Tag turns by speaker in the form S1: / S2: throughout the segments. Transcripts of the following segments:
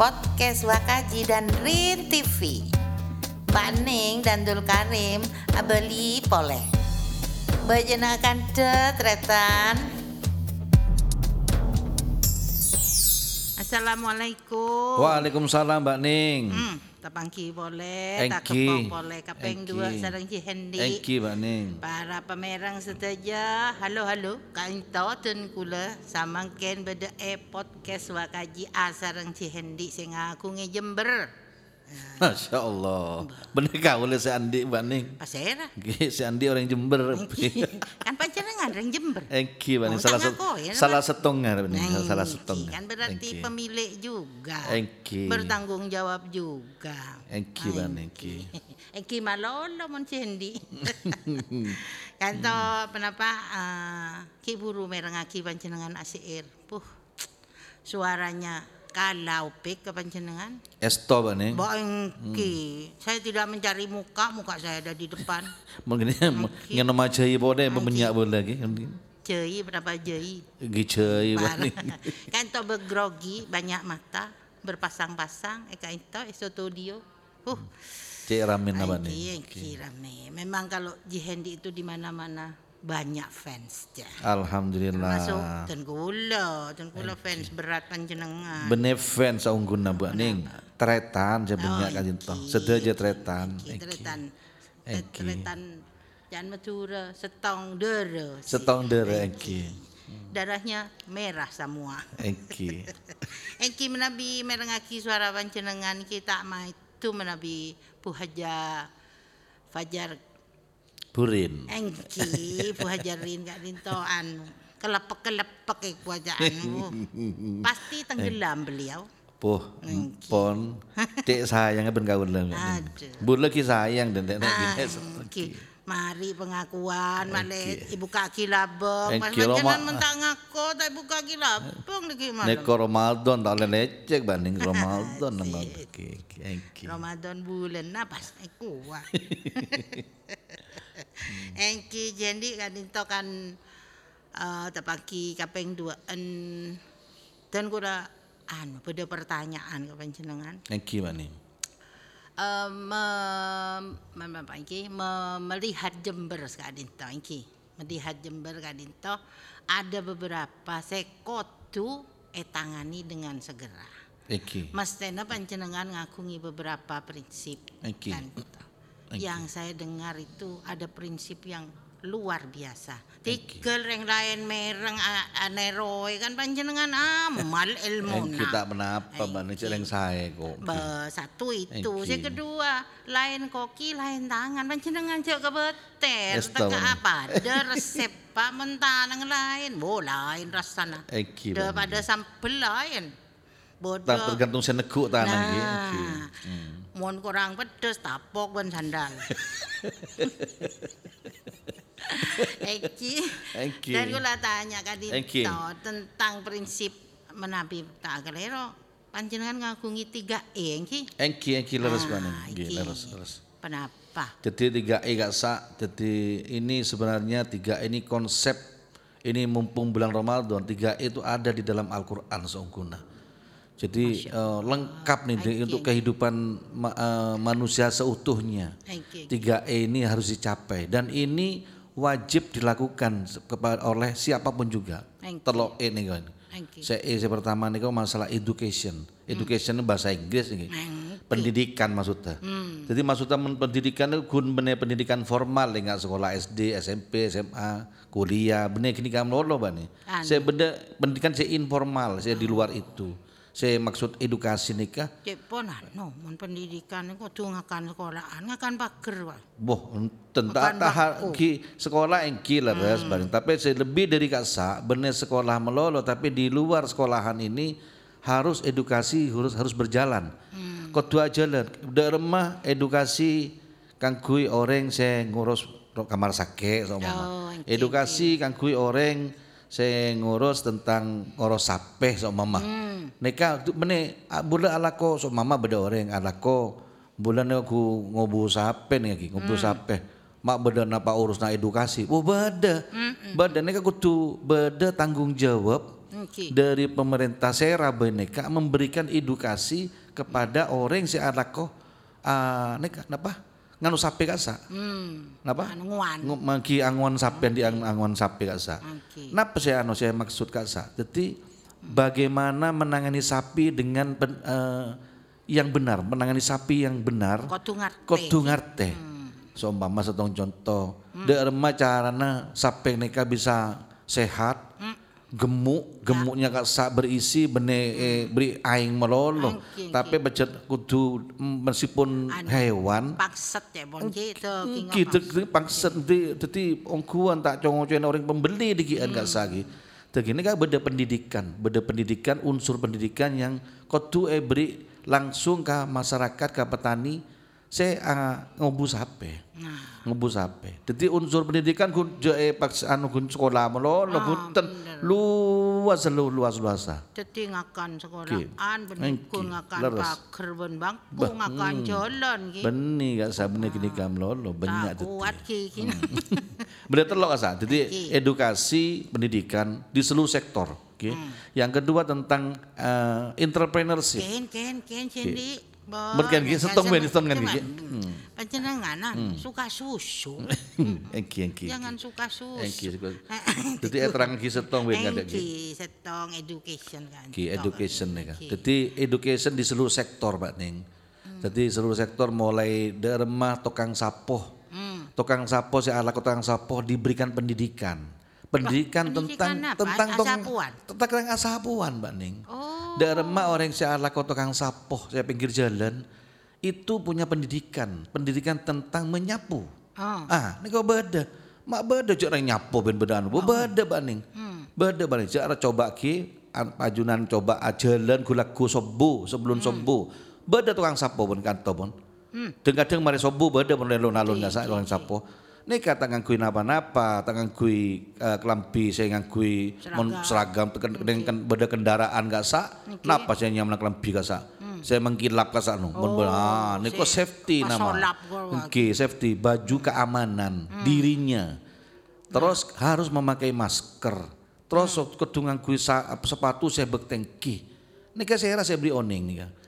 S1: podcast Wakaji dan Rin TV. Pak Ning dan Dul Karim abeli poleh. Bajenakan tetretan. Assalamualaikum.
S2: Waalaikumsalam Mbak Ning.
S1: Hmm, tapangki boleh, tak
S2: Engki.
S1: kepong boleh, kapeng
S2: Engki.
S1: dua sarang Cihendi.
S2: Engki Mbak Ning.
S1: Para pemerang seteja, halo halo, kain tahu tun kula samangken beda e podcast wakaji asarang Cihendi sing aku nge Jember.
S2: Masya Allah. Bener kau oleh si Andi Mbak Ning.
S1: Pasera.
S2: Si Andi orang Jember.
S1: kan panjenengan orang Jember.
S2: Engki Mbak Ning. Salah set,
S1: ngaku ya,
S2: salah setengah Mbak.
S1: Engki,
S2: Salah setengah.
S1: Kan berarti pemilik juga.
S2: Engki.
S1: Bertanggung jawab juga.
S2: Engki Mbak Ning. Engki.
S1: Malolo mon Cihendi. kan to kenapa uh, ki buru merengaki panjenengan asiir. Puh. Suaranya kalau pik ke panjenengan.
S2: Esto Ning.
S1: Mbak Engki, saya tidak mencari muka, muka saya ada di depan.
S2: Mungkin ngeno majai boleh memenyak boleh lagi.
S1: Jei berapa jei?
S2: Gijai Mbak Ning.
S1: kan to begrogi, banyak mata, berpasang-pasang, eka itu studio. Uh,
S2: Cek ramen Mbak
S1: Engki,
S2: Ning.
S1: Engki rame. Memang kalau Jihendi itu di mana-mana banyak fans ya.
S2: Alhamdulillah.
S1: Masuk dan gula, dan gula fans berat panjenengan.
S2: Bene fans saungguna Mbak Ning. Tretan sebenarnya
S1: Oh,
S2: kan
S1: Engki.
S2: itu. Sedaja tretan.
S1: Tretan, tretan, jangan Madura, setong dere.
S2: Setong dere Engki.
S1: Darahnya merah semua.
S2: Engki.
S1: Engki menabi merengaki suara panjenengan kita mah itu menabi puhaja fajar
S2: Burin.
S1: engki puhajarin gak dintoan kelepek-kelepek eh puhajaanmu pasti tenggelam beliau.
S2: Puh, pon, dek sayang ben.
S1: Aduh.
S2: Bu lagi sayang dan dek nak
S1: Ah, mari pengakuan male ibu kaki mas
S2: Engki Roma-
S1: panjenengan mentak ngaku tak ibu kaki labong lagi malam
S2: Neko Ramadan tak boleh lecek banding Ramadan nang.
S1: Ramadan bulan napas kuat. Engki jendi kan itu kan uh, tapaki kapeng dua en dan kuda anu pada pertanyaan ke panjenengan
S2: Engki mana?
S1: uh, me, me, me? Me- melihat Jember sekadin to engki melihat Jember kadin to ada beberapa sekotu etangani dengan segera
S2: Engki.
S1: Mas Tena panjenengan ngakungi beberapa prinsip
S2: Oke.
S1: kan gitu. Yang saya dengar itu ada prinsip yang luar biasa. Tikel yang lain mereng aneroy kan? Panjenengan amal ilmu.
S2: Engki tak menapa banding celeng saya kok.
S1: Be, satu itu, yang kedua lain koki, lain tangan, panjenengan cek kebeter,
S2: tahu.
S1: apa, ada resep pak mentanang lain, bo lain rasana,
S2: Engki.
S1: daripada sampel lain, bodoh.
S2: Tergantung saya neguk tanah
S1: Nah.
S2: Hmm.
S1: Mohon kurang pedes tapok ben sandal. Eki,
S2: Eki.
S1: dan gula tanya kan
S2: Eki.
S1: tentang prinsip menabi tak kelero. Panjenengan ngagungi tiga E, Eki.
S2: Engki engki leres
S1: Ah.
S2: Engki
S1: iki.
S2: leres leres.
S1: Kenapa?
S2: Jadi tiga E gak sah. Jadi ini sebenarnya tiga E ini konsep ini mumpung bulan Ramadan tiga E itu ada di dalam Al-Quran seumpuna. Jadi eh, lengkap nih di- untuk kehidupan ma- eh, manusia seutuhnya. Tiga E ini harus dicapai dan ini wajib dilakukan kepada oleh siapa pun
S1: juga.
S2: Telok E nih kan. Saya E saya pertama nih masalah education. Education itu bahasa Inggris nih.
S1: Eki.
S2: Pendidikan maksudnya. Jadi maksudnya pendidikan itu gun bener pendidikan formal enggak sekolah SD, SMP, SMA, kuliah, bener kini kamu lolo bani.
S1: Anu.
S2: Saya bener pendidikan saya informal, saya di luar itu. Saya maksud edukasi nikah.
S1: Cek pon anu, mun pendidikan itu tuh ngakan sekolahan, ngakan pager Pak.
S2: Boh, tentang tahap ki sekolah yang lah res, bareng. Tapi saya lebih dari kasa, bener sekolah melolo, tapi di luar sekolahan ini harus edukasi harus harus berjalan.
S1: Hmm.
S2: Kau dua jalan, udah remah edukasi kangkui orang saya ngurus kamar sakit so mama.
S1: Oh,
S2: Edukasi kangkui orang saya ngurus tentang ngurus sape so mama.
S1: Hmm.
S2: Neka ah, bula alako so mama beda orang alako bulan aku ngobu sape nih lagi ngobu
S1: Hmm.
S2: sape. Mak beda napa urus na edukasi. Oh beda. Beda neka kudu beda tanggung jawab
S1: Oke.
S2: dari pemerintah Sera Beneka memberikan edukasi kepada orang si anak kok ah neka napa nganu sapi kasa
S1: Hmm.
S2: napa
S1: Anu nguan.
S2: Ngu- magi anguan sapi di ang- anguan sapi kasa
S1: Oke.
S2: Napa saya anu saya maksud kasa jadi bagaimana menangani sapi dengan ben- eh, yang benar menangani sapi yang benar
S1: ngerti.
S2: kudu ngerti. Seumpama setong contoh, hmm. carana sapi neka bisa sehat, gemuk, gemuknya kak sa berisi bene eh, beri aing melolo.
S1: Oke,
S2: Tapi becet kudu mm, meskipun
S1: Anu.
S2: hewan
S1: Pakset ya bon gitu.
S2: gitu pangset di jadi ongkuan tak congocoin orang pembeli di kian gak sagi. Begini kan beda pendidikan, beda pendidikan unsur pendidikan yang kudu eh beri langsung ke masyarakat ke petani saya ah, ngobu sape. Ngobu sape. Jadi unsur pendidikan kun je eh paks anu kun sekolah melo lo kun luas lu luas luasa.
S1: Jadi ngakan
S2: Oke.
S1: sekolahan,
S2: Oke,
S1: benikun ngakan
S2: leres.
S1: paker, ben bangku ngakan jalan gitu.
S2: Beni gak sa beni kini kam lo lo banyak tuh.
S1: kuat ki kini.
S2: Telok asa. Jadi edukasi pendidikan di seluruh sektor. Oke. Yang kedua tentang eh, entrepreneurship.
S1: Ken ken ken cendi.
S2: Berken ki, setong ben, setong kan ki. Hmm.
S1: Panjenenganan suka susu.
S2: Engki engki.
S1: Jangan suka susu.
S2: Engki. Jadi eh, terang ki setong ben kan.
S1: Engki setong education kan.
S2: Ki education nih kan. Jadi education di seluruh sektor Pak Ning. Jadi seluruh sektor mulai dari remah tukang sapoh.
S1: Hmm.
S2: Tukang sapoh si ala tukang sapoh diberikan pendidikan. Pendidikan
S1: pendidikan
S2: tentang
S1: apa?
S2: tentang
S1: Asapuan?
S2: tentang asapuan Mbak Ning.
S1: Oh.
S2: Dari remah orang si ala tukang sapoh saya pinggir jalan itu punya pendidikan, pendidikan tentang menyapu.
S1: Oh.
S2: Ah, ini kau beda. Mak beda cak orang nyapo ben beda anu. Beda baning. Beda baning. Cak orang coba ki an- pajunan coba ajalan gulaku sobu sebelum sobu. Beda tukang sapo pun kanto pun. Kadang mari sobu beda pun lelon alun nggak tukang sapo. Ini kata ngangkui napa-napa, tak ngangkui uh, kelampi, saya ngangkui seragam, tekan dengan beda kendaraan gak sa, napa saya nyaman kelampi gak sa. Saya mengkilap gak sa nu. Oh, ah, ini kok safety nama. Oke, safety, baju keamanan dirinya. Terus harus memakai masker. Terus kedungan kui sa- sepatu saya bektengki. Ini kan saya rasa beli oning nih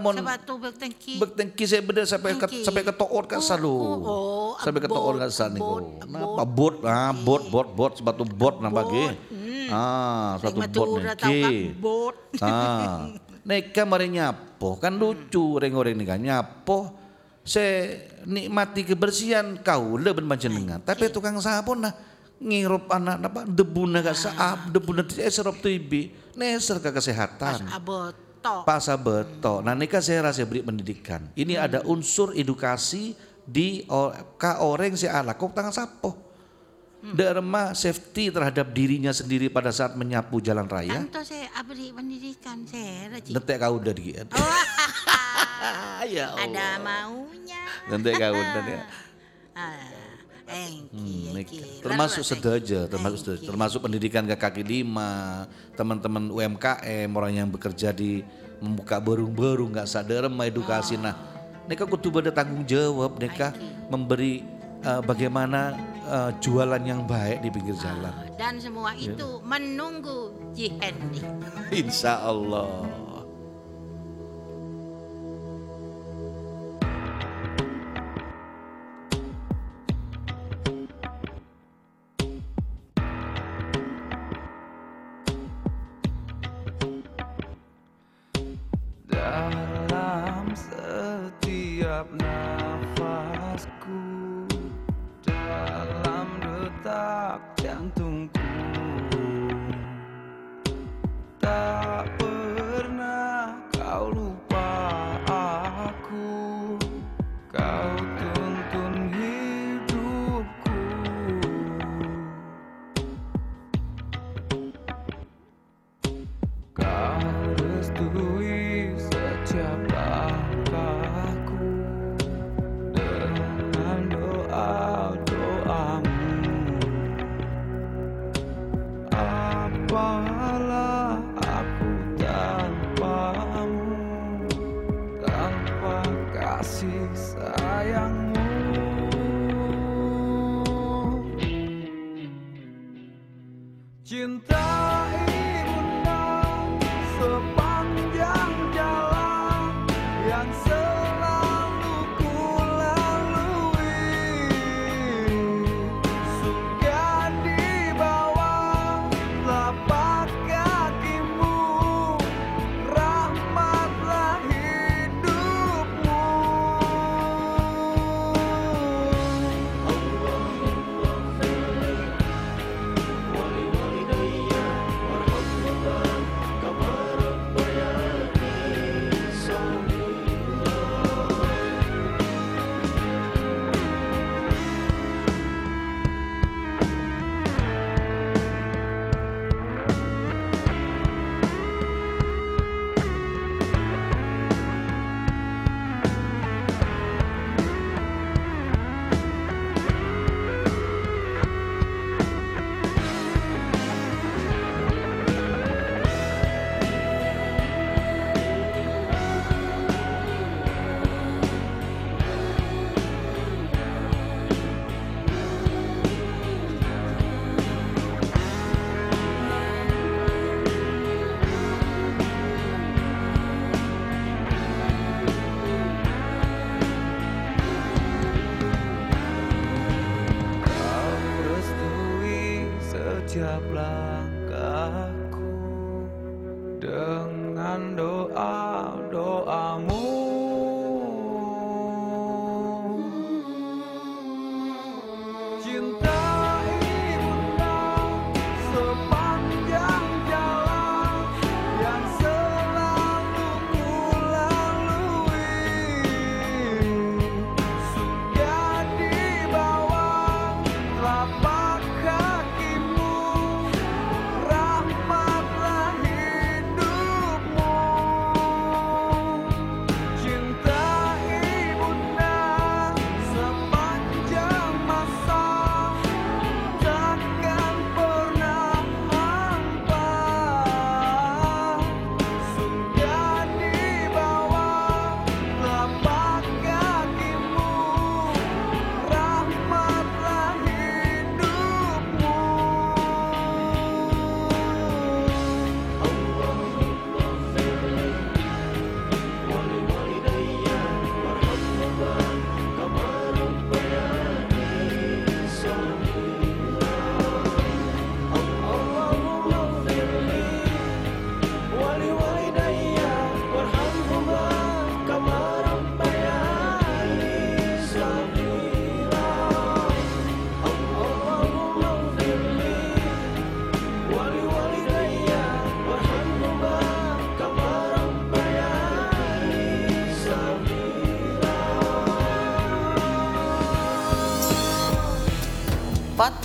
S2: mau
S1: sepatu bertengki.
S2: bektengki saya beda sampai ke, sampai ke toor kan salu.
S1: oh,
S2: sampai ke toor kan sa nih
S1: bot,
S2: ko. Napa bot. ah bot bot bot. Sepatu bot nah bagi. Ah, sepatu bot
S1: tau kan.
S2: Ah, neka mari nyapo kan lucu orang-orang ini kan nyapo saya nikmati kebersihan kau. Leben panjenengan tapi tukang sapu nah ngirup anak apa debu naga saap debu nanti serap tibi neser ke kesehatan
S1: Aboto.
S2: pasa beto nah neka saya rasa beri pendidikan ini ada unsur edukasi di ka orang si ala kok tangan sapo Derma safety terhadap dirinya sendiri pada saat menyapu jalan raya.
S1: Tanto saya abri pendidikan saya.
S2: Nanti kau udah di ya
S1: Ada maunya.
S2: Nanti kau udah ya.
S1: Ah,
S2: Hmm, termasuk sedaja, termasuk sedaja, termasuk pendidikan ke kaki lima, teman-teman UMKM, orang yang bekerja di membuka burung-burung nggak sadar sama edukasi. Nah, mereka kudu pada tanggung jawab, mereka memberi eh, bagaimana eh, jualan yang baik di pinggir jalan.
S1: Dan semua
S2: Ya.
S1: itu menunggu Jihendi.
S2: Insya Allah.
S3: Setiap nafasku Dalam detak jantungku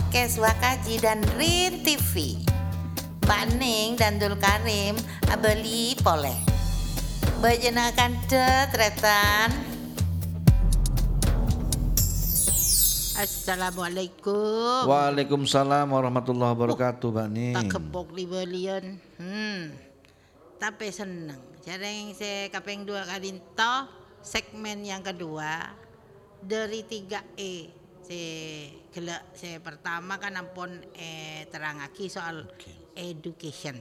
S1: Podcast Wakaji dan Rin TV. Mbak Ning dan Dul Karim beli poleh. Bejenakan tetretan. Assalamualaikum.
S2: Waalaikumsalam warahmatullahi wabarakatuh, Mbak Ning.
S1: Tak kebok di belian. Hmm. Tapi seneng. Jarang saya kapeng dua kali to segmen yang kedua dari 3E. Saya gelak saya pertama kan ampun eh terangaki soal education.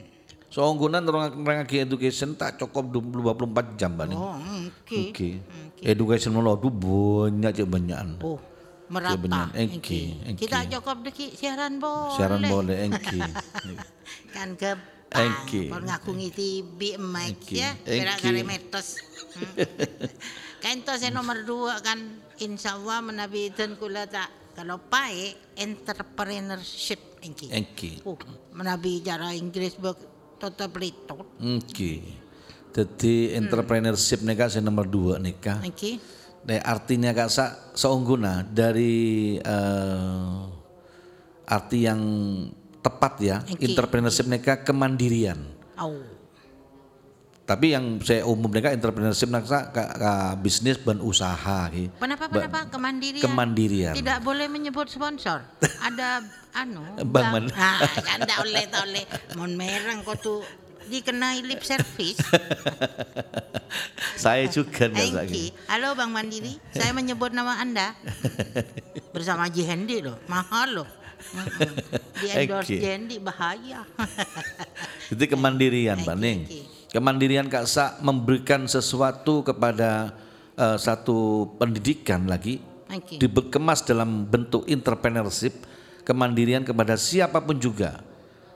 S2: Soonggunan orang lagi education tak cukup 24 jam, Mbak Ning.
S1: Oh, oke.
S2: Oke. Education melalui banyak cek banyakan.
S1: Oh, merata.
S2: Engki,
S1: Engki.
S2: engki.
S1: Kita cukup deki siaran boleh.
S2: Siaran boleh engki.
S1: kan ke
S2: Engki.
S1: Pon ngaku ngiti bi mic ya. Kira
S2: Engki.
S1: kare metos. Hmm. kan itu saya nomor dua kan insya Allah menabi dan kula tak kalau pae entrepreneurship engki.
S2: Engki.
S1: Oh, menabi cara Inggris bek tetap litot.
S2: Oke. Jadi entrepreneurship nih kak, saya nomor dua nih kak.
S1: Engki.
S2: Nah, artinya kak sa seungguna dari eh, arti yang tepat ya,
S1: Oke.
S2: entrepreneurship nih kak kemandirian.
S1: Au.
S2: Tapi yang saya umum kak entrepreneurship kak, kak, kak bisnis dan usaha. ki.
S1: Kenapa kenapa kemandirian?
S2: Kemandirian.
S1: Tidak boleh menyebut sponsor. Ada anu.
S2: Bang Man.
S1: Ah, kan tak oleh oleh. Mon merang kau tuh dikenai lip service.
S2: Saya juga.
S1: Engki. Halo Bang Mandiri, saya menyebut nama Anda. Bersama Haji Hendi loh, mahal loh. Di endorse Hendi bahaya.
S2: Jadi kemandirian,
S1: Oke,
S2: Ning. Kemandirian Kak Sa memberikan sesuatu kepada eh, satu pendidikan lagi
S1: Engki.
S2: dikemas dalam bentuk entrepreneurship, kemandirian kepada siapa pun juga.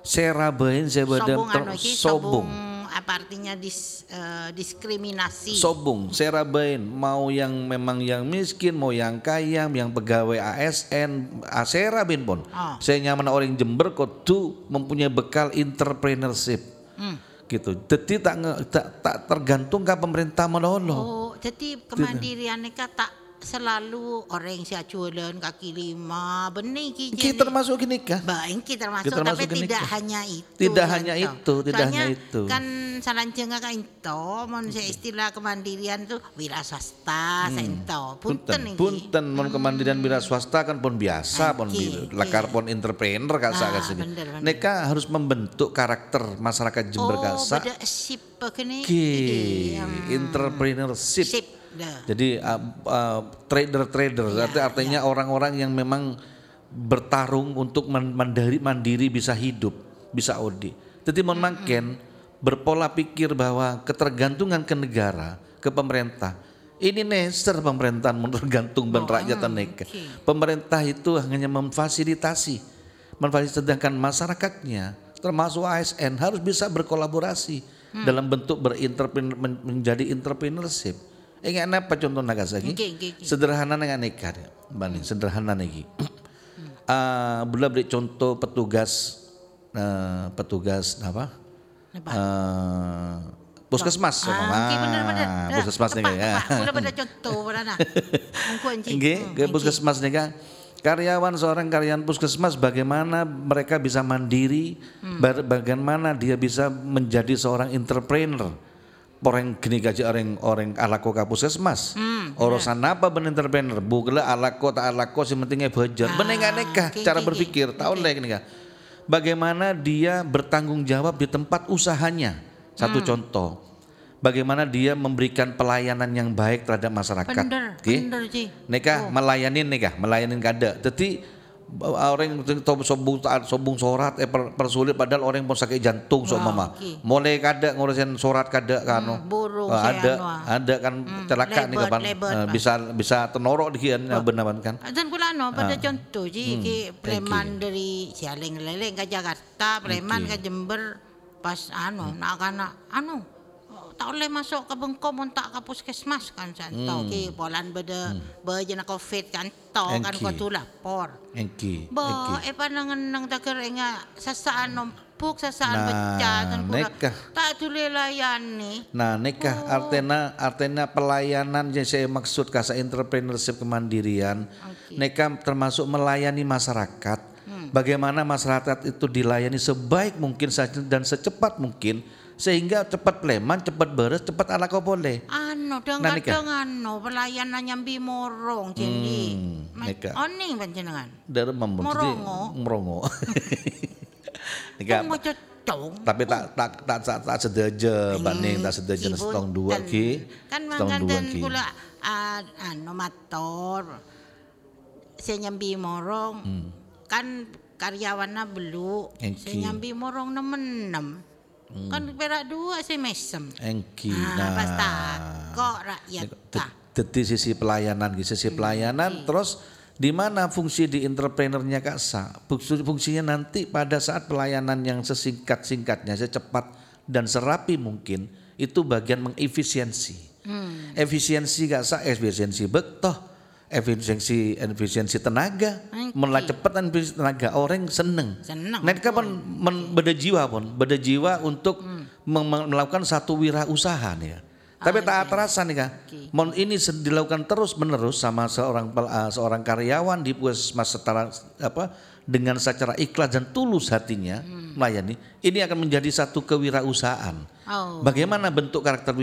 S2: Saya rabain saya ter-
S1: anu
S2: sobung
S1: apa artinya dis, eh, diskriminasi.
S2: Sobung, saya mau yang memang yang miskin, mau yang kaya, yang pegawai ASN, ah, saya pun.
S1: Ah.
S2: Saya nyaman orang Jember kok tuh mempunyai bekal entrepreneurship.
S1: Hmm.
S2: Gitu. Jadi tak, tak, tak tergantung ke pemerintah menolong.
S1: Oh, jadi kemandirian mereka tak selalu orang si aculan kaki lima benih ki
S2: Kita termasuk gini kah?
S1: Baik kita termasuk,
S2: Kita termasuk
S1: tapi tidak
S2: Kak.
S1: hanya itu.
S2: Tidak
S1: kan,
S2: hanya itu, tidak
S1: Soalnya
S2: hanya itu.
S1: Kan salanjenga kan itu, mon saya istilah kemandirian itu wira swasta, sento. Punten
S2: Hmm.
S1: iki.
S2: Punten mon kemandirian wira swasta kan pun biasa pun
S1: oke.
S2: lekar pun entrepreneur kak
S1: Ah,
S2: sa sini.
S1: bener, bener.
S2: Neka harus membentuk karakter masyarakat Jember
S1: Oh,
S2: kak sa.
S1: beda sip begini.
S2: Ki,
S1: Iki, hmm,
S2: entrepreneurship.
S1: Sip. Dah.
S2: Jadi uh, uh, trader-trader
S1: Iya,
S2: arti artinya orang-orang yang memang bertarung untuk man- mandiri mandiri bisa hidup, bisa odi. Jadi mon mangken berpola pikir bahwa ketergantungan ke negara, ke pemerintah ini neser pemerintahan mun tergantung ban rakyat neka.
S1: oke.
S2: Pemerintah itu hanya memfasilitasi, memfasilitasi sedangkan masyarakatnya termasuk ASN harus bisa berkolaborasi
S1: Hmm.
S2: dalam bentuk berentrepreneur men- menjadi entrepreneurship. Ingat apa contoh Nagasaki?
S1: Nggih, nggih, nggih.
S2: Sederhana dengan nekat ya, Mbak Ning, sederhana lagi.
S1: Hmm.
S2: Ah, bela beri contoh petugas eh, petugas apa? Eh, puskesmas
S1: Ah, benar.
S2: Ah,
S1: Dah,
S2: puskesmas nih ya.
S1: pada contoh anjing.
S2: Nggih,
S1: Hmm,
S2: ke puskesmas nih kan. Karyawan seorang karyawan puskesmas bagaimana mereka bisa mandiri,
S1: Hmm.
S2: ba- bagaimana dia bisa menjadi seorang entrepreneur. Orang gini gaji orang orang alako ka puskesmas.
S1: Hmm,
S2: Urusan apa ben entrepreneur? Bukla alako tak alako sing pentingnya bejer.
S1: Ah,
S2: nekah
S1: oke,
S2: cara
S1: oke,
S2: berpikir.
S1: oke.
S2: Tahu nih Bagaimana dia bertanggung jawab di tempat usahanya. Satu
S1: Hmm.
S2: contoh. Bagaimana dia memberikan pelayanan yang baik terhadap masyarakat.
S1: Bener,
S2: Oke?
S1: bener.
S2: Neka melayanin neka melayanin kada. Jadi orang yang tahu sombong sombong sorat eh per- persulit padahal orang mau sakit jantung so
S1: Wah,
S2: mama. Mulai kada ngurusin sorat kada kanu.
S1: Hmm, burung
S2: Ah, ada
S1: ah.
S2: ada kan celaka nih
S1: lebet,
S2: kapan bisa bisa tenorok dikian oh. benar kan.
S1: Dan kula no pada
S2: Ah.
S1: contoh ji ki preman dari Sialing Leleng ke Jakarta, preman ke Jember pas anu nak kana anu tak boleh masuk ke Bengkong mun tak ke puskesmas kan santo ki polan beda bejana covid kan to kan ko tu lapor.
S2: Engki.
S1: Bo eh panangan nang takir inga sasaan nompuk sasaan
S2: Nah,
S1: pecah dan
S2: nekah.
S1: tak tule layani.
S2: Nah, nikah
S1: Oh.
S2: artinya artinya pelayanan yang saya maksud kasa entrepreneurship kemandirian.
S1: Oke.
S2: Nikah termasuk melayani masyarakat.
S1: Hmm.
S2: Bagaimana masyarakat itu dilayani sebaik mungkin saja dan secepat mungkin sehingga cepat pleman, cepat beres, cepat ala kau boleh.
S1: Anu
S2: Nah, nikah.
S1: dengan anu pelayanan nyambi morong jadi.
S2: Hmm, nikah.
S1: Oning panjenengan.
S2: Dari membun nikah.
S1: Tunggu cocong.
S2: Tapi tak tak tak tak, tak sedaja banding tak sedaja setong dua ki.
S1: Kan mangan
S2: ki.
S1: kula anu motor. Saya nyambi morong. Kan karyawannya belu.
S2: Hmm. Engki. Hmm.
S1: Saya nyambi morong nemen-nem. Kan perak dua saya mesem.
S2: Engki.
S1: Ah, pas kok rakyat tak.
S2: Jadi sisi pelayanan, sisi pelayanan, terus di mana fungsi di entrepreneurnya Kak Sa? Fungsi- Fungsinya nanti pada saat pelayanan yang sesingkat-singkatnya, secepat dan serapi mungkin, itu bagian mengefisiensi.
S1: Hmm.
S2: Efisiensi Kak Sa, efisiensi betoh, efisiensi efisiensi tenaga,
S1: Oke.
S2: melah cepat dan efisiensi tenaga orang seneng.
S1: Seneng.
S2: Nah, kapan men, beda jiwa pun, beda jiwa untuk mem- melakukan satu wirausaha nih ya. Tapi tak terasa nih kak. Mon ini dilakukan terus menerus sama seorang ah, seorang karyawan di puskesmas setara apa dengan secara ikhlas dan tulus hatinya melayani. Ini akan menjadi satu kewirausahaan.
S1: Oh.
S2: Bagaimana bentuk karakter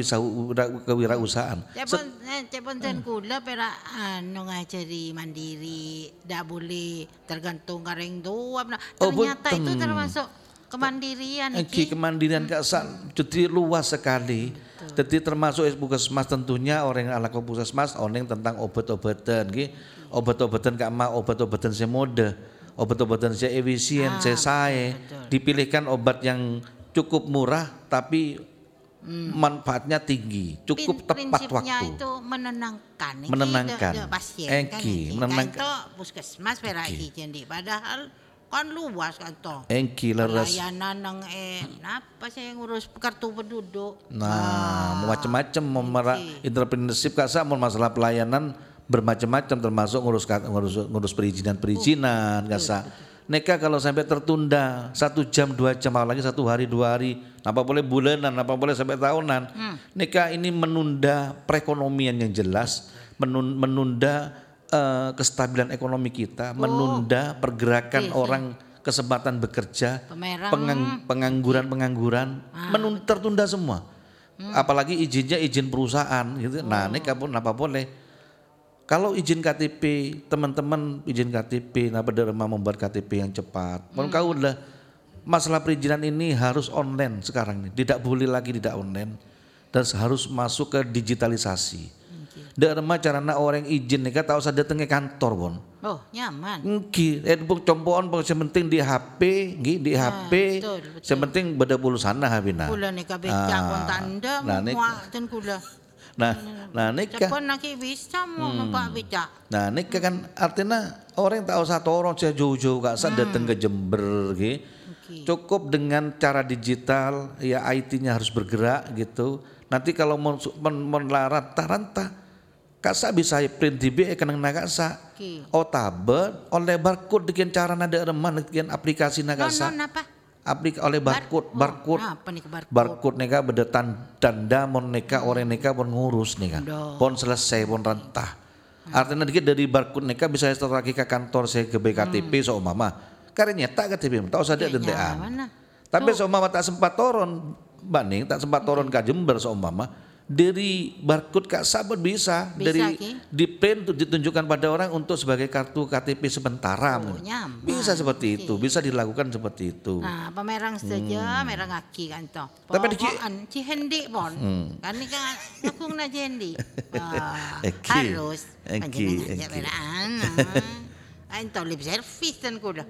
S2: kewirausahaan?
S1: Cepon eh, cepon ten kula pera anu ngajari mandiri, dak boleh tergantung kareng tua. Nah,
S2: Oh,
S1: Ternyata itu
S2: betul.
S1: termasuk kemandirian iki.
S2: kemandirian Kak Sa, jadi luas sekali. Jadi termasuk puskesmas tentunya orang ala puskesmas oneng tentang obat-obatan. Obat-obatan Kak Ma obat-obatan saya mode, obat-obatan saya efisien,
S1: Ah,
S2: saya
S1: betul.
S2: Dipilihkan obat yang cukup murah tapi manfaatnya tinggi, cukup
S1: Prin-
S2: tepat
S1: prinsipnya
S2: waktu.
S1: itu menenangkan
S2: Menenangkan.
S1: de- de pasien
S2: Eki,
S1: kan iki.
S2: menenangkan.
S1: Kan itu puskesmas pera iki jadi padahal kan luas kan toh.
S2: Engki leres.
S1: Pelayanan nang eh apa saya ngurus kartu penduduk.
S2: Nah, macam-macam memera
S1: Oke.
S2: entrepreneurship Kak Sa, mau masalah pelayanan bermacam-macam termasuk ngurus ngurus ngurus perizinan-perizinan Kak Sa. Neka kalau sampai tertunda satu jam dua jam apalagi satu hari dua hari, apa boleh bulanan, apa boleh sampai tahunan. Neka ini menunda perekonomian yang jelas, menun- menunda eh, kestabilan ekonomi kita, menunda pergerakan
S1: Oke,
S2: orang kesempatan bekerja,
S1: Pemerang.
S2: pengang- pengangguran-pengangguran, menun- tertunda semua. Apalagi izinnya izin perusahaan gitu. Nah, ini kapan apa boleh? Kalau izin KTP, teman-teman izin KTP, nah rumah membuat KTP yang cepat. Kalau kau udah masalah perizinan ini harus online sekarang nih, tidak boleh lagi tidak online dan harus masuk ke digitalisasi. Dak remah carana orang izin nih tahu usah datang ke kantor bon.
S1: Oh, nyaman.
S2: Nggih, eh buk compoan yang penting di HP, nggih di HP.
S1: betul, betul.
S2: Yang penting beda pulsana habina.
S1: Kula nih kabecak
S2: Ah,
S1: tanda
S2: nah,
S1: muak ten kula.
S2: Nah, nah nikah.
S1: Cepon lagi bisa mau
S2: Hmm.
S1: numpak becak.
S2: Nah, nikah kan artinya orang tahu satu orang saya jauh-jauh gak usah datang ke Jember.
S1: Oke.
S2: Cukup dengan cara digital, ya IT-nya harus bergerak gitu. Nanti kalau mau melarat taranta, kasa bisa print di BE kenang nagasa.
S1: Oke.
S2: O tabet oleh barcode dengan cara nada reman dengan aplikasi
S1: non apa?
S2: Aplik oleh barcode, barcode.
S1: Apa nih ke barcode?
S2: Barcode neka bedetan tanda mon neka orang neka pon ngurus neka. Pon selesai pon rantah. Artinya dikit dari barcode neka bisa setelah ke kantor saya ke BKTP so mama. Karena nyata KTP tahu saja
S1: Kayaknya
S2: dendean.
S1: mana?
S2: Tapi so mama tak sempat toron Baning tak sempat toron ke Jember so mama dari barcode kak sahabat bisa,
S1: Bisa,
S2: dari
S1: Ki.
S2: di print untuk ditunjukkan pada orang untuk sebagai kartu KTP sementara.
S1: Oh, nyaman.
S2: bisa seperti itu, bisa dilakukan seperti itu.
S1: Nah, pemerang saja, merang aki kan toh.
S2: Hmm. Tapi di-
S1: Pokokan cihendi pon. Kan ini kan dukung na cihendi. Ah, harus. Aja beraan. Ain to lip service dan kuda.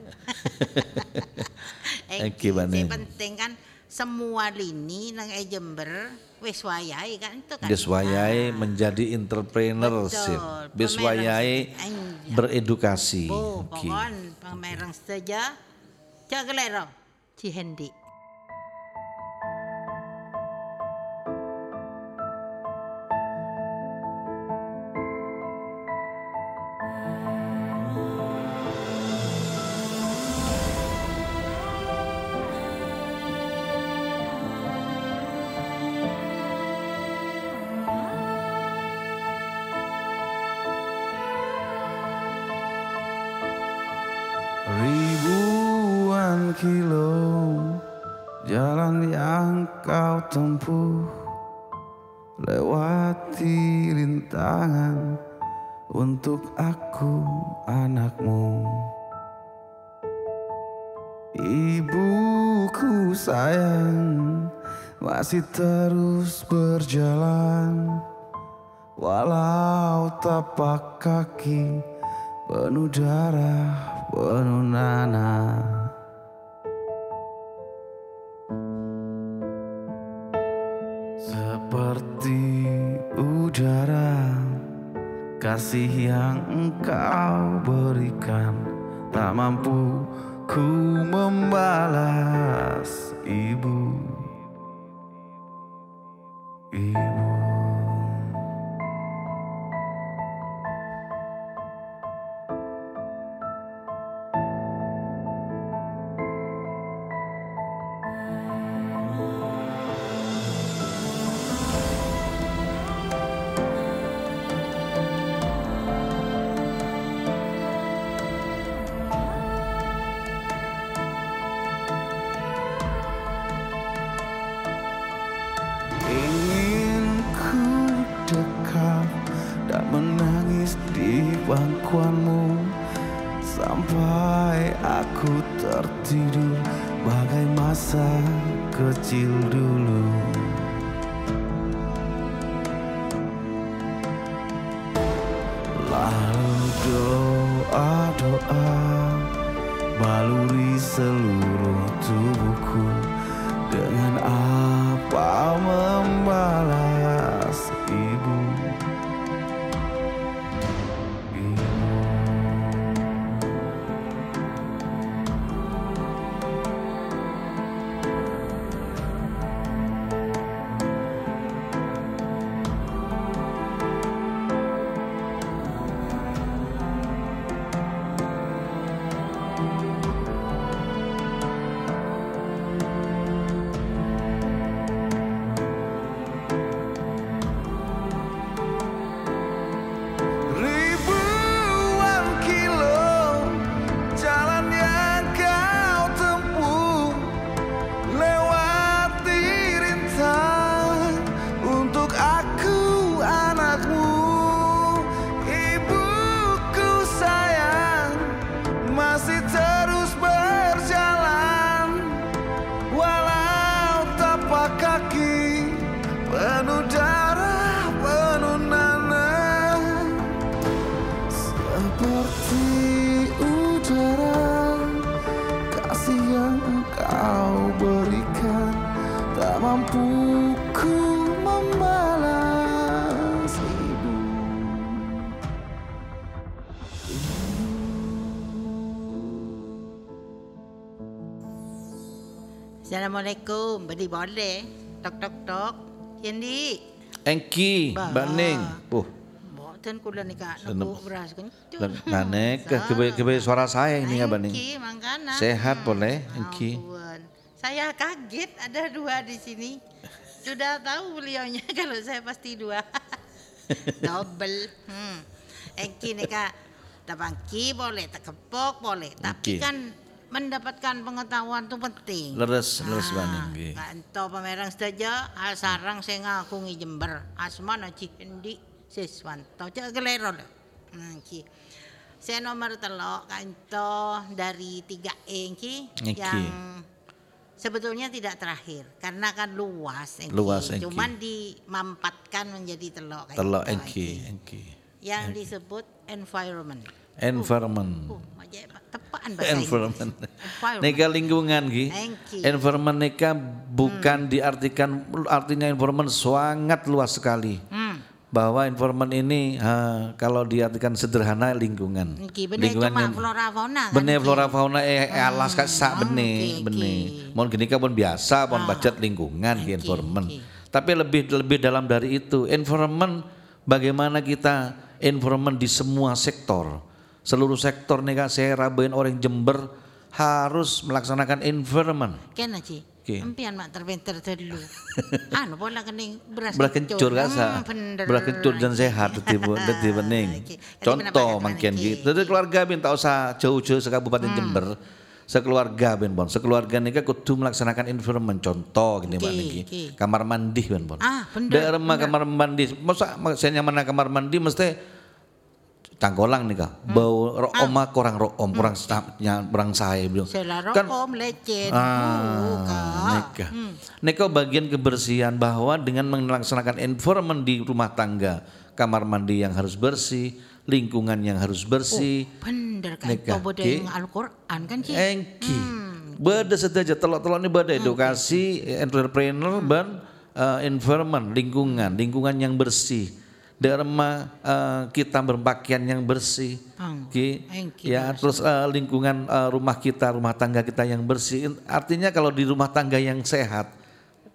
S2: Eki, Bane.
S1: Yang penting kan semua lini nang e Jember wis wayai kan itu kan.
S2: Biswayai menjadi entrepreneurship.
S1: Betul,
S2: Biswayai
S1: pemerang- Iya.
S2: beredukasi.
S1: Oh,
S2: Oke.
S1: pokon pemerang saja. Jaga lero. Cihendi.
S4: Tempuh Lewati rintangan untuk aku anakmu. Ibuku sayang masih terus berjalan. Walau tapak kaki penuh darah, penuh nanah Seperti udara Kasih yang engkau berikan Tak mampu ku membalas Ibu. Ibu baluri seluruh tubuhku dengan apa
S1: Assalamualaikum. Beli boleh. Tok tok tok. Yendi.
S2: Engki,
S1: Bah.
S2: Mbak Ning. Uh,
S1: Boten kula
S2: Senep.
S1: nebuk beras kencur.
S2: Nek, kebe, kebe suara saya ini ya, Mbak Ning.
S1: Engki mangkana.
S2: Sehat boleh, Engki.
S1: Ampun. Saya kaget ada dua di sini. Sudah tahu beliaunya kalau saya pasti dua. Double. Hmm. Engki nih kak. Tapangki boleh, tekepok boleh. Tapi kan mendapatkan pengetahuan itu penting.
S2: Leres, leres Mbak Ning.
S1: Ah,
S2: nggih.
S1: Kanto pamerang saja, sarang saya ngaku ngi Jember. Asmana Cihendi Siswanto. Cek gelero lho. Hmm, ki. Saya nomor telok kanto dari 3E ki
S2: Iki.
S1: yang sebetulnya tidak terakhir karena kan luas Engki.
S2: Luas, Engki.
S1: Cuman dimampatkan menjadi telok
S2: Telok
S1: Engki.
S2: Engki, Engki.
S1: Yang disebut environment.
S2: Environment.
S1: Oh, aja tepaan bahasa Inggris.
S2: Environment.
S1: Environment.
S2: Neka lingkungan ki. Environment neka bukan diartikan artinya environment sangat luas sekali.
S1: Hmm.
S2: Bahwa environment ini ha, kalau diartikan sederhana lingkungan.
S1: Bener cuma
S2: yang-
S1: flora fauna kan. Ki?
S2: flora fauna eh eh, alas kak sak
S1: Hmm,
S2: benih
S1: oke,
S2: benih.
S1: oke.
S2: Mohon gini kan pun biasa pun budget lingkungan ki
S1: Oke,
S2: environment.
S1: oke.
S2: Tapi lebih lebih dalam dari itu environment bagaimana kita environment di semua sektor. Seluruh sektor nih kak saya rabain orang Jember harus melaksanakan environment.
S1: Kena Ci.
S2: Oke.
S1: Empian mak terpenter dulu. anu bola kening beras
S2: Belah kencur kan sa.
S1: Hmm.
S2: Belah kencur dan sehat bu- dadi bening. Contoh mungkin
S1: Ki.
S2: gitu. Jadi keluarga bin tak usah jauh-jauh
S1: Hmm.
S2: Kabupaten Jember. Sekeluarga ben bon. Sekeluarga nika kudu melaksanakan environment contoh gini niki.
S1: oke.
S2: Kamar mandi ben bon.
S1: Ah, bener,
S2: Daerah kamar mandi. Masa saya mana kamar mandi mesti cangkolang nih kak. Bau ro
S1: Ah.
S2: oma kurang ro om kurang nya- kurang saya.
S1: Sela
S2: Kan
S1: rokok lecet.
S2: Ah, neka. Neka bagian kebersihan bahwa dengan melaksanakan environment di rumah tangga, kamar mandi yang harus bersih, lingkungan yang harus bersih,
S1: Bener kan
S2: Neka,
S1: Al-Qur'an kan Ci.
S2: engki. Beda saja telok-telok ini beda edukasi, entrepreneur dan eh, environment, lingkungan, lingkungan yang bersih. Dharma eh, kita berpakaian yang bersih.
S1: Hmm.
S2: Ki.
S1: Engki,
S2: Ya, terus eh, lingkungan eh, rumah kita, rumah tangga kita yang bersih. Artinya kalau di rumah tangga yang sehat,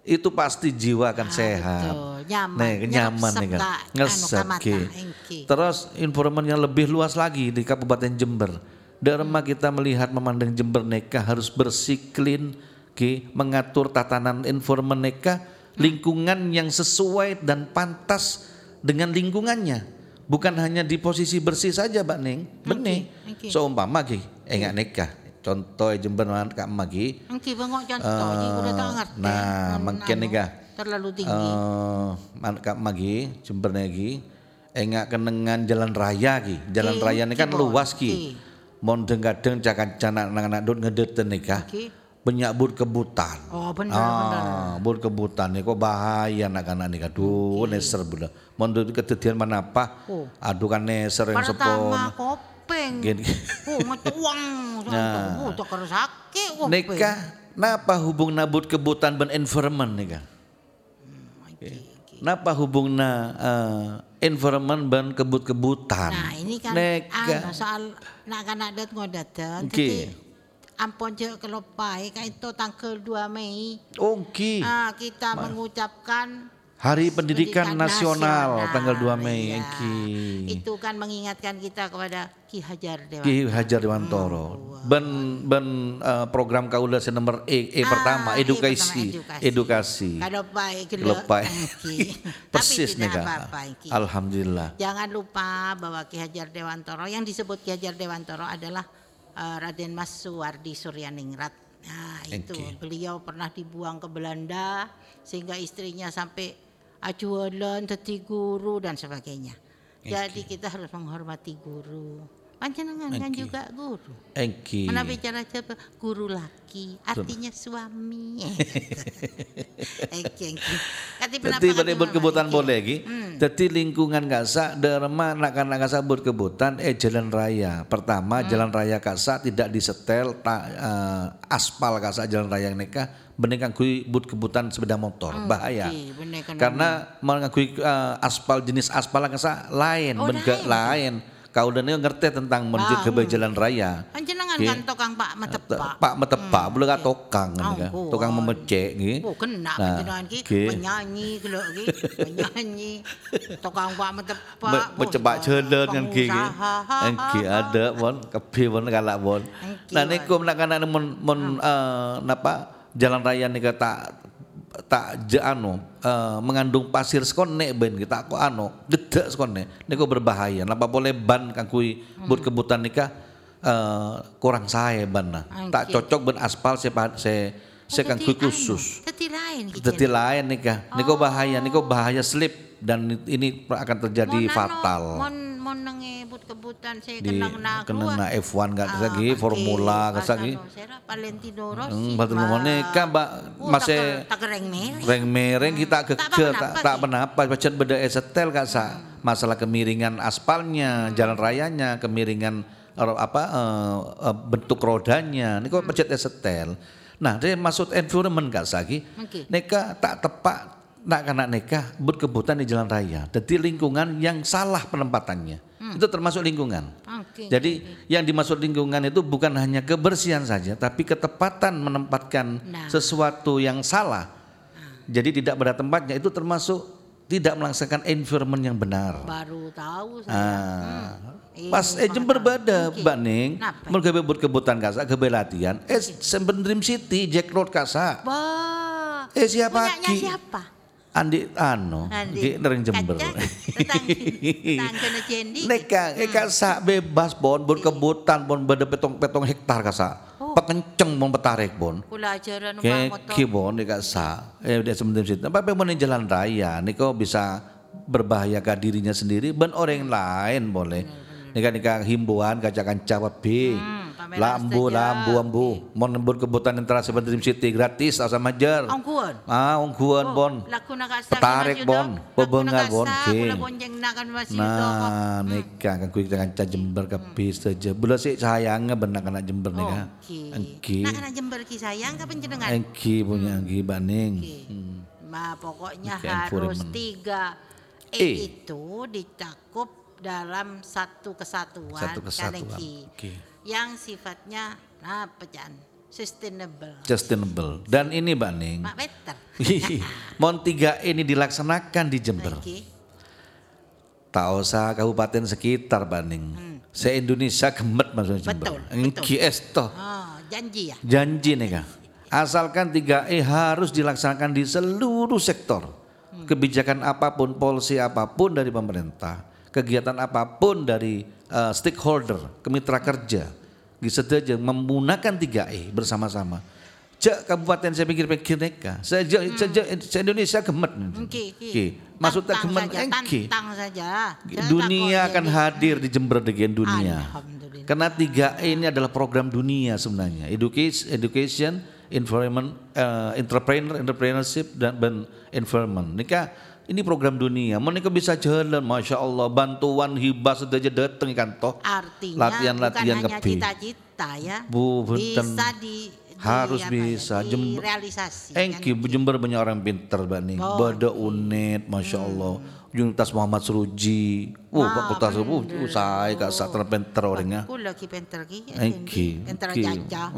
S2: itu pasti jiwa akan sehat.
S1: Ah, betul. Nyaman.
S2: Nih, nyaman nih kan.
S1: Anu,
S2: Ngesep, Ki. Terus informasi yang lebih luas lagi di Kabupaten Jember. Dharma kita melihat memandang Jember neka harus bersih, clean, Ki, mengatur tatanan informan neka, lingkungan yang sesuai dan pantas dengan lingkungannya. Bukan hanya di posisi bersih saja, Mbak Ning. Benih.
S1: oke.
S2: Seumpama Ki, enggak neka. Contoh Jember Kak Magi.
S1: Engki bengok contoh udah tak ngerti.
S2: nah, makin nih, Kak.
S1: Terlalu tinggi.
S2: Eh, man Kak Magi, Jember lagi. Enggak kenengan jalan raya ki. Jalan
S1: Ki,
S2: raya ini kan luas ki.
S1: Ki.
S2: Mon kadang cakan canak anak-anak dut ngedeten nih kah. Bur kebutan.
S1: Oh bener.
S2: Ah, bur kebutan nih kok bahaya anak-anak nih aduh neser bener. Kedadian mana apa?
S1: Oh.
S2: Aduh kan neser yang sepon.
S1: Pertama kopeng.
S2: Gini.
S1: Oh, matuang.
S2: Nah.
S1: Oh, cakar sakit kopeng.
S2: Nikah, napa hubung nabut kebutan ben environment nih kah? Napa hubungna eh, environment ben kebut-kebutan?
S1: Nah, ini kan
S2: Neka.
S1: anu, soal nak kan adat ngodaten.
S2: Oke.
S1: Jadi ampun je kelopai kan itu tanggal 2 Mei.
S2: Oke.
S1: Ah, kita mengucapkan
S2: Hari Pendidikan, Nasional, tanggal 2 Mei.
S1: Iya.
S2: Oke.
S1: Itu kan mengingatkan kita kepada Ki Hajar Dewa.
S2: Ki Hajar Dewantoro. Ben ben eh, program kaula nomor E, E
S1: Ah,
S2: pertama
S1: E
S2: edukasi.
S1: pertama,
S2: Edukasi. Lepai.
S1: Ki.
S2: Persis nih Kak. Alhamdulillah.
S1: Jangan lupa bahwa Ki Hajar Dewantoro yang disebut Ki Hajar Dewantoro adalah eh, Raden Mas Suwardi Suryaningrat. Nah, itu beliau pernah dibuang ke Belanda sehingga istrinya sampai acuan teti guru dan sebagainya. Jadi kita harus menghormati guru. Panjenengan kan juga guru.
S2: Engki.
S1: Mana bicara siapa? Guru laki, artinya suami. Oke, oke. Kati
S2: Jadi
S1: penapa
S2: pada
S1: kati
S2: berkebutan boleh lagi. Jadi lingkungan kasa derma nak nak kasa berkebutan eh jalan raya. Pertama
S1: Hmm.
S2: jalan raya kasa tidak disetel ta, eh, aspal kasa jalan raya neka benih ngagui but kebutan sepeda motor bahaya.
S1: Oke, bener kan.
S2: Karena mengakui eh, aspal jenis aspal kasa lain,
S1: Oh,
S2: ke- lain. Kau dan ngerti tentang menuju ke jalan raya.
S1: Kan tukang Pak metepak.
S2: Pak metepak, boleh gak tokang kan,
S1: Oh,
S2: kan?
S1: oh.
S2: tukang memecek.
S1: Oh kena
S2: Nah,
S1: panjenengan ki penyanyi kelo ki penyanyi tukang Pak metepak.
S2: Me-
S1: oh,
S2: jelen kan ki. Engki ada bon, kepi bon kalak bon. Nah niku nak kana mon mon eh, napa jalan raya nika tak tak je anu eh, mengandung pasir sekon nek ben kita kok anu gedek sekon nek niku berbahaya. Napa boleh ban kang kui but kebutan nika eh, kurang saya ban nah. Tak
S1: Engki.
S2: cocok ben aspal se se se kang kui khusus.
S1: Teti lain ki.
S2: Dadi lain nikah. Niku bahaya, niku bahaya slip dan ini akan terjadi
S1: Mon anu,
S2: fatal.
S1: Mon mon nangebut kebutan saya
S2: di
S1: kenang na
S2: kena na F1 gak
S1: Ah,
S2: lagi formula gak lagi
S1: Valentino Rossi.
S2: Hmm, Valentino Monica mbak. Masih reng mereng kita geger
S1: apa-apa
S2: tak tak menapa macam beda esetel gak sa. Masalah kemiringan aspalnya jalan rayanya kemiringan apa eh, eh, bentuk rodanya. Ini kok pencet esetel nah dia maksud environment gak sagi neka tak tepat nak kena neka berkebutan di jalan raya jadi lingkungan yang salah penempatannya itu termasuk lingkungan
S1: Oke.
S2: jadi yang dimaksud lingkungan itu bukan hanya kebersihan saja, tapi ketepatan menempatkan
S1: Nah.
S2: sesuatu yang salah. Jadi tidak pada tempatnya itu termasuk tidak melaksanakan environment yang benar.
S1: baru tahu saya.
S2: Ah.
S1: Hmm.
S2: Pas
S1: Ilmu
S2: eh Jember bada. Mbak Ning, gawe buat kebutan kasa, gawe latihan, eh Dream City, Jack Road kasa.
S1: Wah.
S2: Eh siapa
S1: Punyanya siapa?
S2: Andi Ano,
S1: Andi.
S2: Ki nering Jember. Neka, eka sak bebas bon, bon kebutan bon beda petong petong hektar kasa.
S1: Oh.
S2: Pekenceng bon petarik bon.
S1: Kula ajaran
S2: Ke
S1: numpak motor.
S2: kibon nika sa. Eh dia sebentar situ. Tapi mau jalan raya niko bisa berbahaya ke dirinya sendiri ben orang lain boleh. Nika nika himbauan kaca-kaca wapi.
S1: Hmm, pameran
S2: lambu lambu ambu. Mau nembur kebutan yang terasa Dream City gratis asa majer.
S1: Angkuan.
S2: Ah, ongkuan bon.
S1: Nak asa
S2: Petarik, Bon. Pebengal, Bon.
S1: Itu.
S2: Nah, nika kan kuwi kanca Jember ke bis saja. Bula sih sayangnya benar kena Jember nika.
S1: Oke.
S2: Engki.
S1: Nak kena jember ki sayang ka panjenengan?
S2: Engki punya engki baning.
S1: Ma pokoknya harus tiga E. itu dicakup dalam satu kesatuan,
S2: Satu kesatuan.
S1: Kaneki.
S2: Oke.
S1: yang sifatnya apa Jan? Sustainable.
S2: Sustainable. Dan ini Mbak Ning. Mon 3 ini dilaksanakan di Jember.
S1: Oke.
S2: Tak usah kabupaten sekitar Baning. Se Indonesia gemet maksudnya Jember.
S1: Hmm. Betul. Oh, janji ya.
S2: Janji nih Kak. Asalkan 3E harus dilaksanakan di seluruh sektor.
S1: Hmm.
S2: Kebijakan apa pun, polisi apa pun dari pemerintah, kegiatan apa pun dari eh, stakeholder, kemitra kerja, disedaja menggunakan 3E bersama-sama. Cek kabupaten saya pikir-pikir neka, sejak sejak se Indonesia gemet.
S1: Oke, oke.
S2: Oke, maksudnya gemet
S1: saja,
S2: engki.
S1: Tantang saja.
S2: Dunia akan hadir di Jember dengan dunia. Karena 3E ini adalah program dunia sebenarnya. Education, education environment, eh, entrepreneur, entrepreneurship dan, dan environment. Nika ini program dunia. Mereka bisa jalan, masya Allah. Bantuan hibah saja datang kan toh.
S1: Artinya
S2: Latihan-latihan
S1: bukan hanya cita-cita ya.
S2: Bu,
S1: bisa di
S2: Harus
S1: apa
S2: bisa.
S1: Ya,
S2: Jem-
S1: realisasi.
S2: Engki Jember banyak orang pinter Bani.
S1: Oh.
S2: Bada unit, masya Allah. Universitas Muhammad Suruji. Wah,
S1: Wah,
S2: fakultas uh, uh, saya kak sak terpenter orangnya.
S1: Aku lagi pinter ki.
S2: Engki.
S1: Pinter
S2: Engki.
S1: jajah.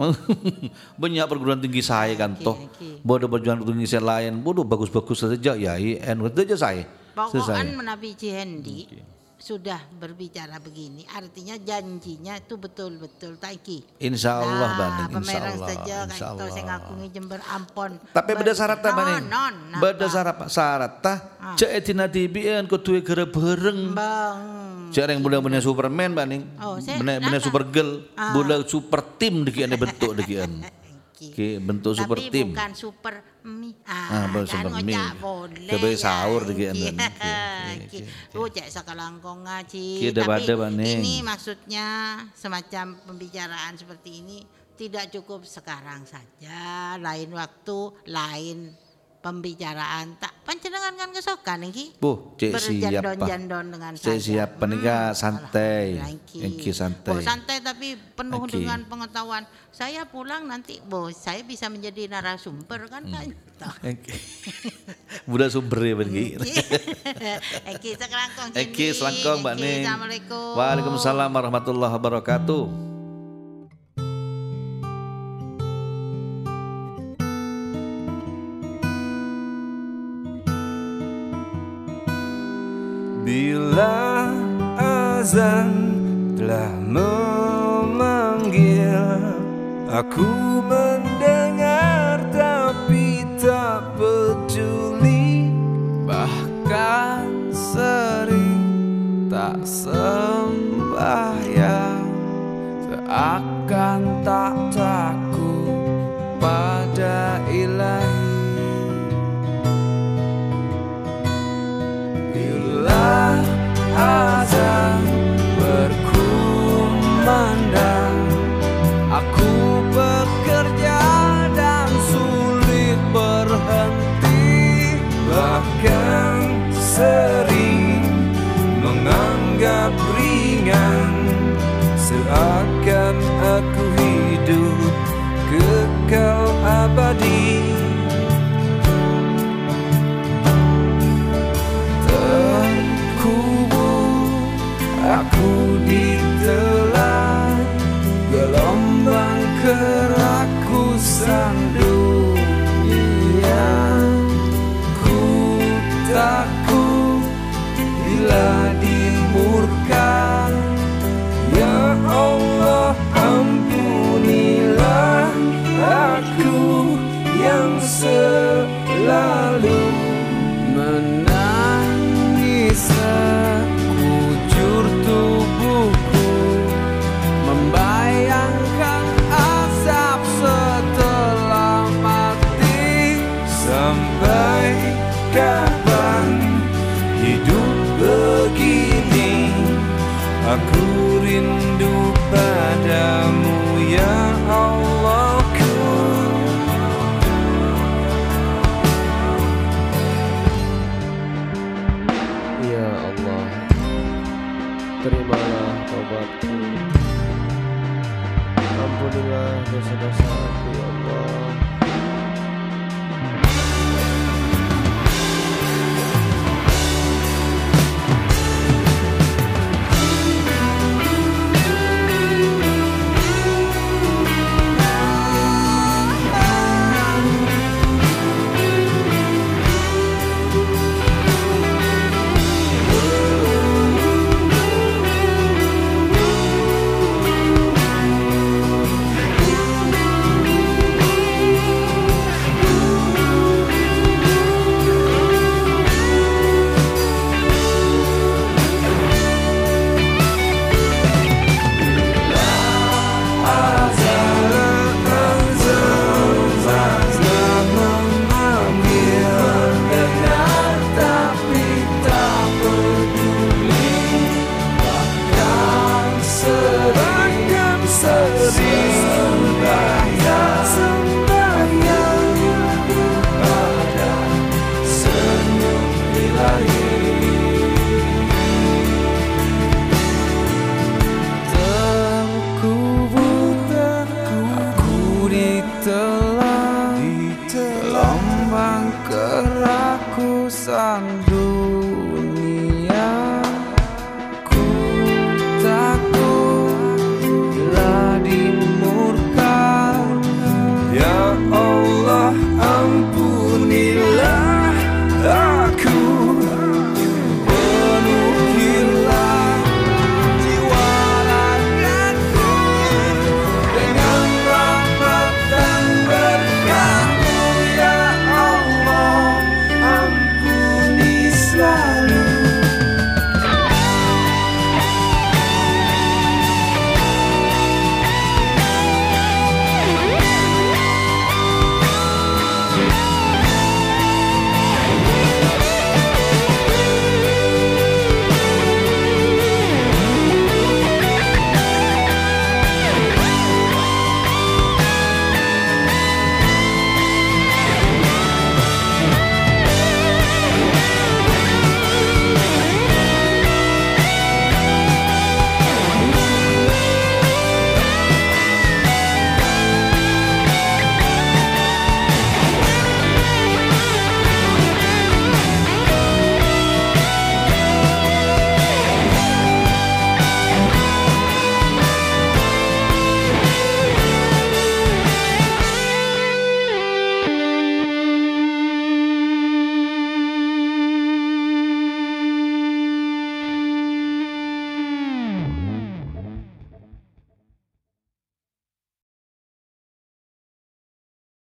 S2: Banyak perguruan tinggi saya kan
S1: Engki,
S2: toh.
S1: engki.
S2: Bodoh perguruan tinggi saya lain. Bodoh bagus-bagus saja ya IN. Itu aja saya.
S1: Pokoknya
S2: Selesai.
S1: menabi Cihendi sudah berbicara begini, artinya janjinya itu betul-betul taiki.
S2: Insya Allah
S1: Nah,
S2: Baning. Insya Allah.
S1: saja
S2: Insya
S1: itu saya
S2: Allah.
S1: ngakungi Jember Ampon.
S2: Tapi beda syarat ta Baning.
S1: Non, non.
S2: Beda syarat syarat ta. Cek etina tibian kudu gara bareng.
S1: Bang.
S2: Cek yang bener-bener Superman Baning.
S1: Oh,
S2: Bener-bener
S1: kenapa?
S2: Supergirl. Bola super tim dikian bentuk dikian.
S1: Engki.
S2: Ki bentuk super
S1: Tapi
S2: tim.
S1: bukan super mie.
S2: Ah,
S1: Ah, kan ngocak boleh.
S2: Coba
S1: ya,
S2: sahur di kian,
S1: cek sekalangkong ngaji.
S2: Ada
S1: Tapi ini maksudnya semacam pembicaraan seperti ini tidak cukup sekarang saja, lain waktu, lain pembicaraan. Tak panjenengan kan kesokan iki.
S2: Bu, cek siap.
S1: Berjandon-jandon dengan
S2: Cek siap penikah santai.
S1: Alhamdulillah, Engki.
S2: Engki santai.
S1: Oh, santai tapi penuh
S2: Engki.
S1: dengan pengetahuan. Saya pulang nanti, bo, saya bisa menjadi narasumber kan
S2: Hmm.
S1: kan?
S2: Sumber ya Bang.
S1: Eki sekelangkong
S2: Eki selangkong Mbak Ning.
S1: Assalamualaikum.
S2: Waalaikumsalam warahmatullahi wabarakatuh.
S3: Bila azan telah memanggil Aku mendengar tapi tak peduli. Bahkan sering tak sembahyang Seakan tak